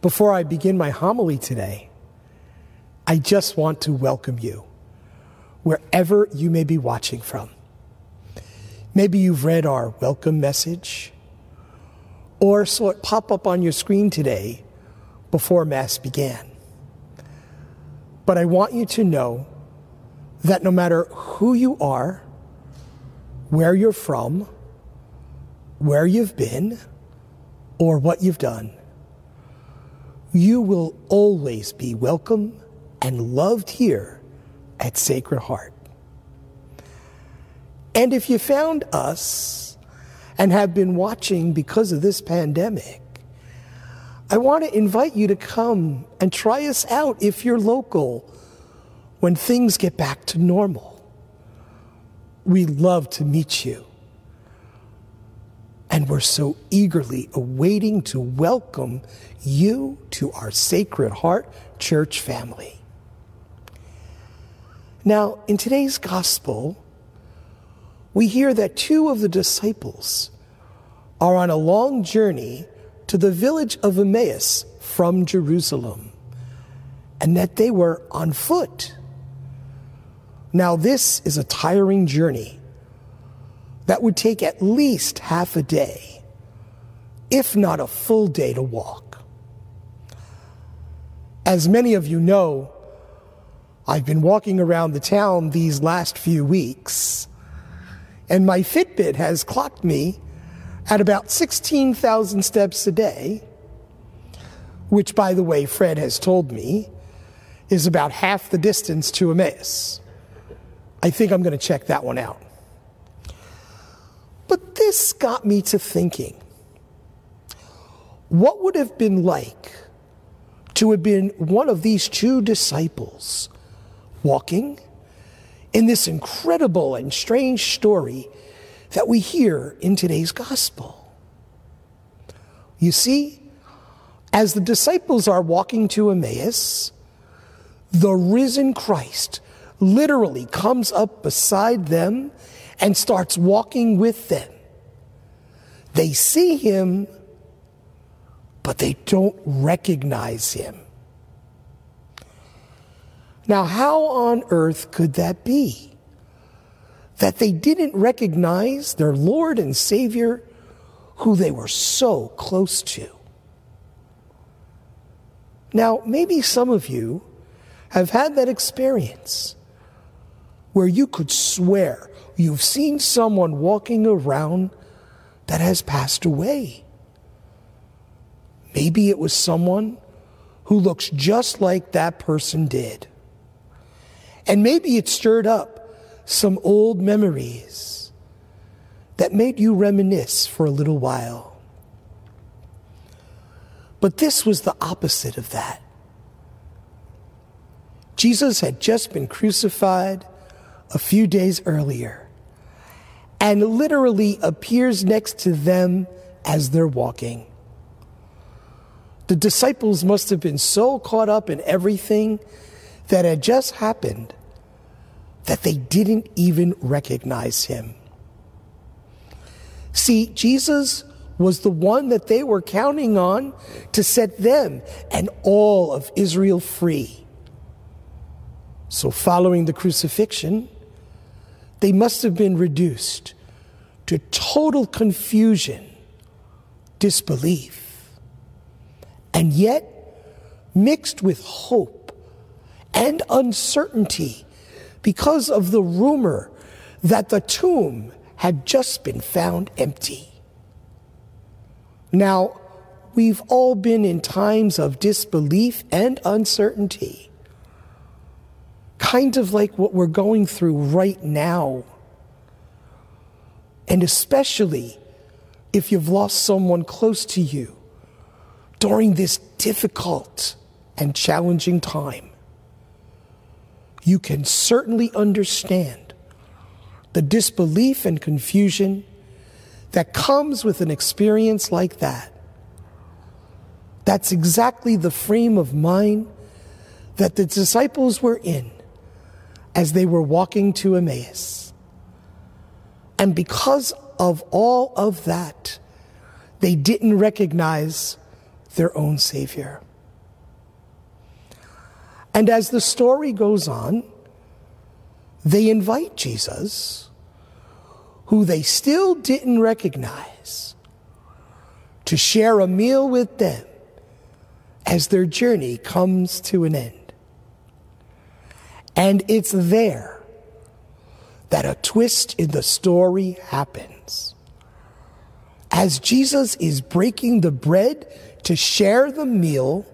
Before I begin my homily today, I just want to welcome you wherever you may be watching from. Maybe you've read our welcome message or saw it pop up on your screen today before Mass began. But I want you to know that no matter who you are, where you're from, where you've been, or what you've done, you will always be welcome and loved here at Sacred Heart. And if you found us and have been watching because of this pandemic, I want to invite you to come and try us out if you're local when things get back to normal. We love to meet you. And we're so eagerly awaiting to welcome you to our Sacred Heart Church family. Now, in today's gospel, we hear that two of the disciples are on a long journey to the village of Emmaus from Jerusalem, and that they were on foot. Now, this is a tiring journey that would take at least half a day, if not a full day to walk. As many of you know, I've been walking around the town these last few weeks, and my Fitbit has clocked me at about 16,000 steps a day, which, by the way, Fred has told me is about half the distance to Emmaus. I think I'm going to check that one out. But this got me to thinking what would have been like to have been one of these two disciples walking in this incredible and strange story that we hear in today's gospel? You see, as the disciples are walking to Emmaus, the risen Christ literally comes up beside them and starts walking with them. They see him, but they don't recognize him. Now, how on earth could that be? That they didn't recognize their Lord and Savior who they were so close to. Now, maybe some of you have had that experience where you could swear you've seen someone walking around that has passed away. Maybe it was someone who looks just like that person did. And maybe it stirred up some old memories that made you reminisce for a little while. But this was the opposite of that. Jesus had just been crucified a few days earlier and literally appears next to them as they're walking. The disciples must have been so caught up in everything that had just happened that they didn't even recognize him. See, Jesus was the one that they were counting on to set them and all of Israel free. So, following the crucifixion, they must have been reduced to total confusion, disbelief, and yet mixed with hope and uncertainty because of the rumor that the tomb had just been found empty. Now, we've all been in times of disbelief and uncertainty kind of like what we're going through right now. And especially if you've lost someone close to you during this difficult and challenging time, you can certainly understand the disbelief and confusion that comes with an experience like that. That's exactly the frame of mind that the disciples were in as they were walking to Emmaus. And because of all of that, they didn't recognize their own Savior. And as the story goes on, they invite Jesus, who they still didn't recognize, to share a meal with them as their journey comes to an end. And it's there that a twist in the story happens. As Jesus is breaking the bread to share the meal,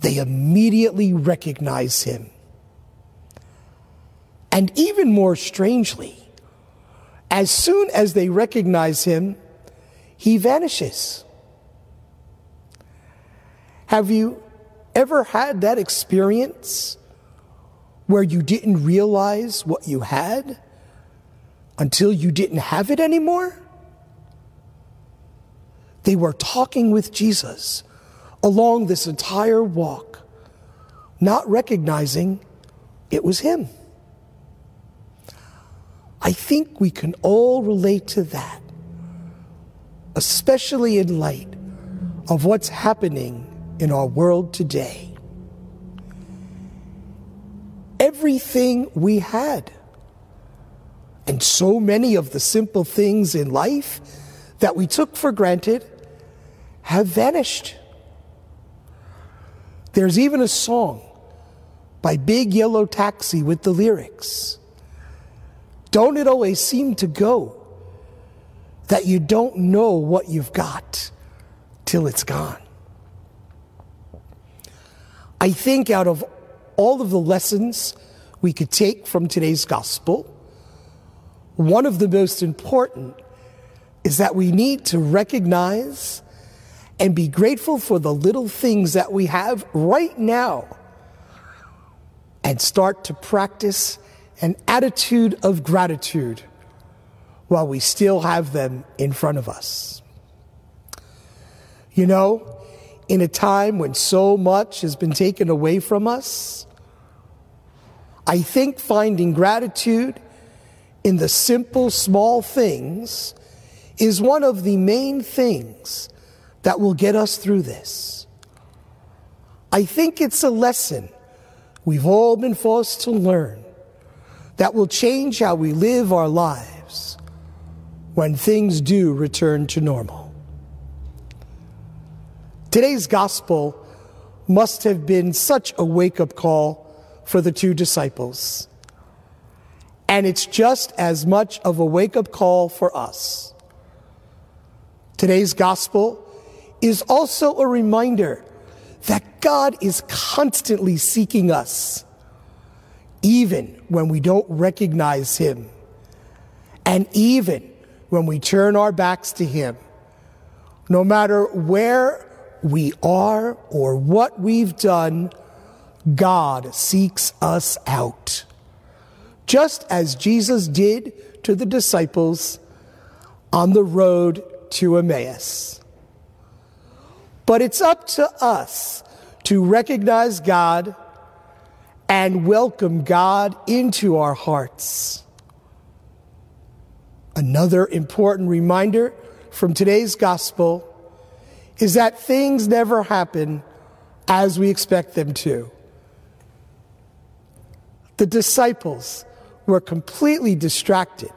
they immediately recognize him. And even more strangely, as soon as they recognize him, he vanishes. Have you ever had that experience where you didn't realize what you had until you didn't have it anymore? They were talking with Jesus along this entire walk, not recognizing it was Him. I think we can all relate to that, especially in light of what's happening in our world today. Everything we had, and so many of the simple things in life that we took for granted have vanished. There's even a song by Big Yellow Taxi with the lyrics Don't it always seem to go that you don't know what you've got till it's gone? I think out of all of the lessons we could take from today's gospel, one of the most important is that we need to recognize and be grateful for the little things that we have right now and start to practice an attitude of gratitude while we still have them in front of us. You know, in a time when so much has been taken away from us, I think finding gratitude in the simple, small things is one of the main things that will get us through this. I think it's a lesson we've all been forced to learn that will change how we live our lives when things do return to normal. Today's gospel must have been such a wake up call for the two disciples. And it's just as much of a wake up call for us. Today's gospel is also a reminder that God is constantly seeking us, even when we don't recognize Him, and even when we turn our backs to Him. No matter where we are or what we've done, God seeks us out. Just as Jesus did to the disciples on the road to Emmaus. But it's up to us to recognize God and welcome God into our hearts. Another important reminder from today's gospel is that things never happen as we expect them to. The disciples were completely distracted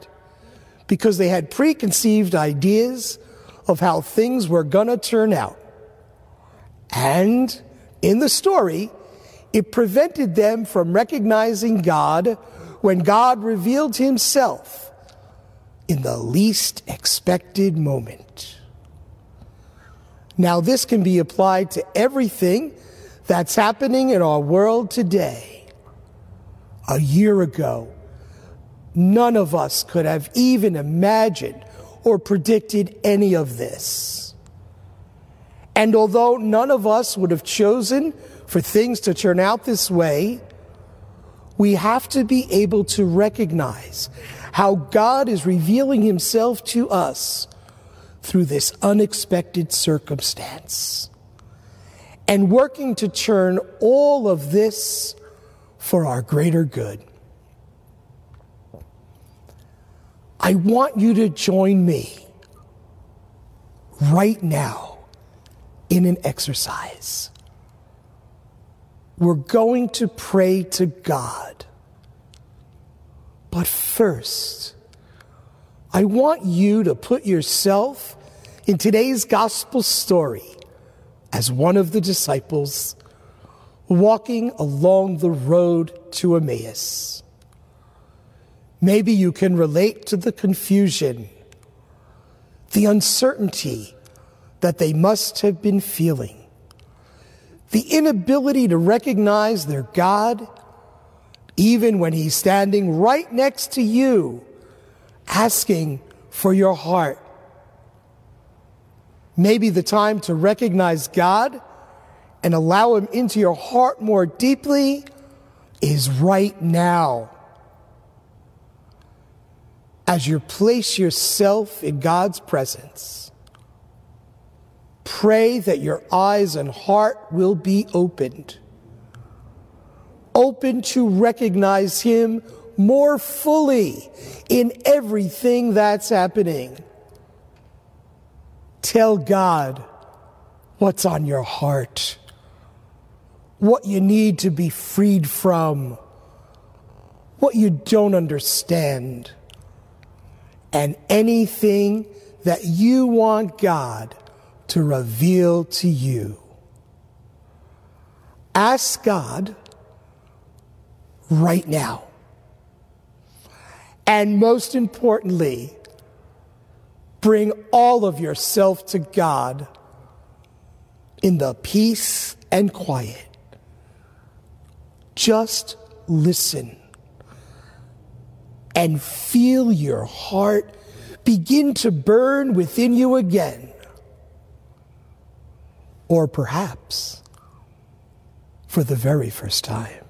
because they had preconceived ideas of how things were going to turn out. And in the story, it prevented them from recognizing God when God revealed himself in the least expected moment. Now, this can be applied to everything that's happening in our world today. A year ago, none of us could have even imagined or predicted any of this. And although none of us would have chosen for things to turn out this way, we have to be able to recognize how God is revealing himself to us through this unexpected circumstance and working to turn all of this for our greater good. I want you to join me right now in an exercise. we're going to pray to God. But first, I want you to put yourself in today's gospel story as one of the disciples walking along the road to Emmaus. Maybe you can relate to the confusion, the uncertainty that they must have been feeling, the inability to recognize their God, even when He's standing right next to you, asking for your heart. Maybe the time to recognize God and allow Him into your heart more deeply is right now. As you place yourself in God's presence, pray that your eyes and heart will be opened. Open to recognize Him more fully in everything that's happening. Tell God what's on your heart what you need to be freed from, what you don't understand, and anything that you want God to reveal to you. Ask God right now. And most importantly, bring all of yourself to God in the peace and quiet just listen and feel your heart begin to burn within you again. Or perhaps for the very first time.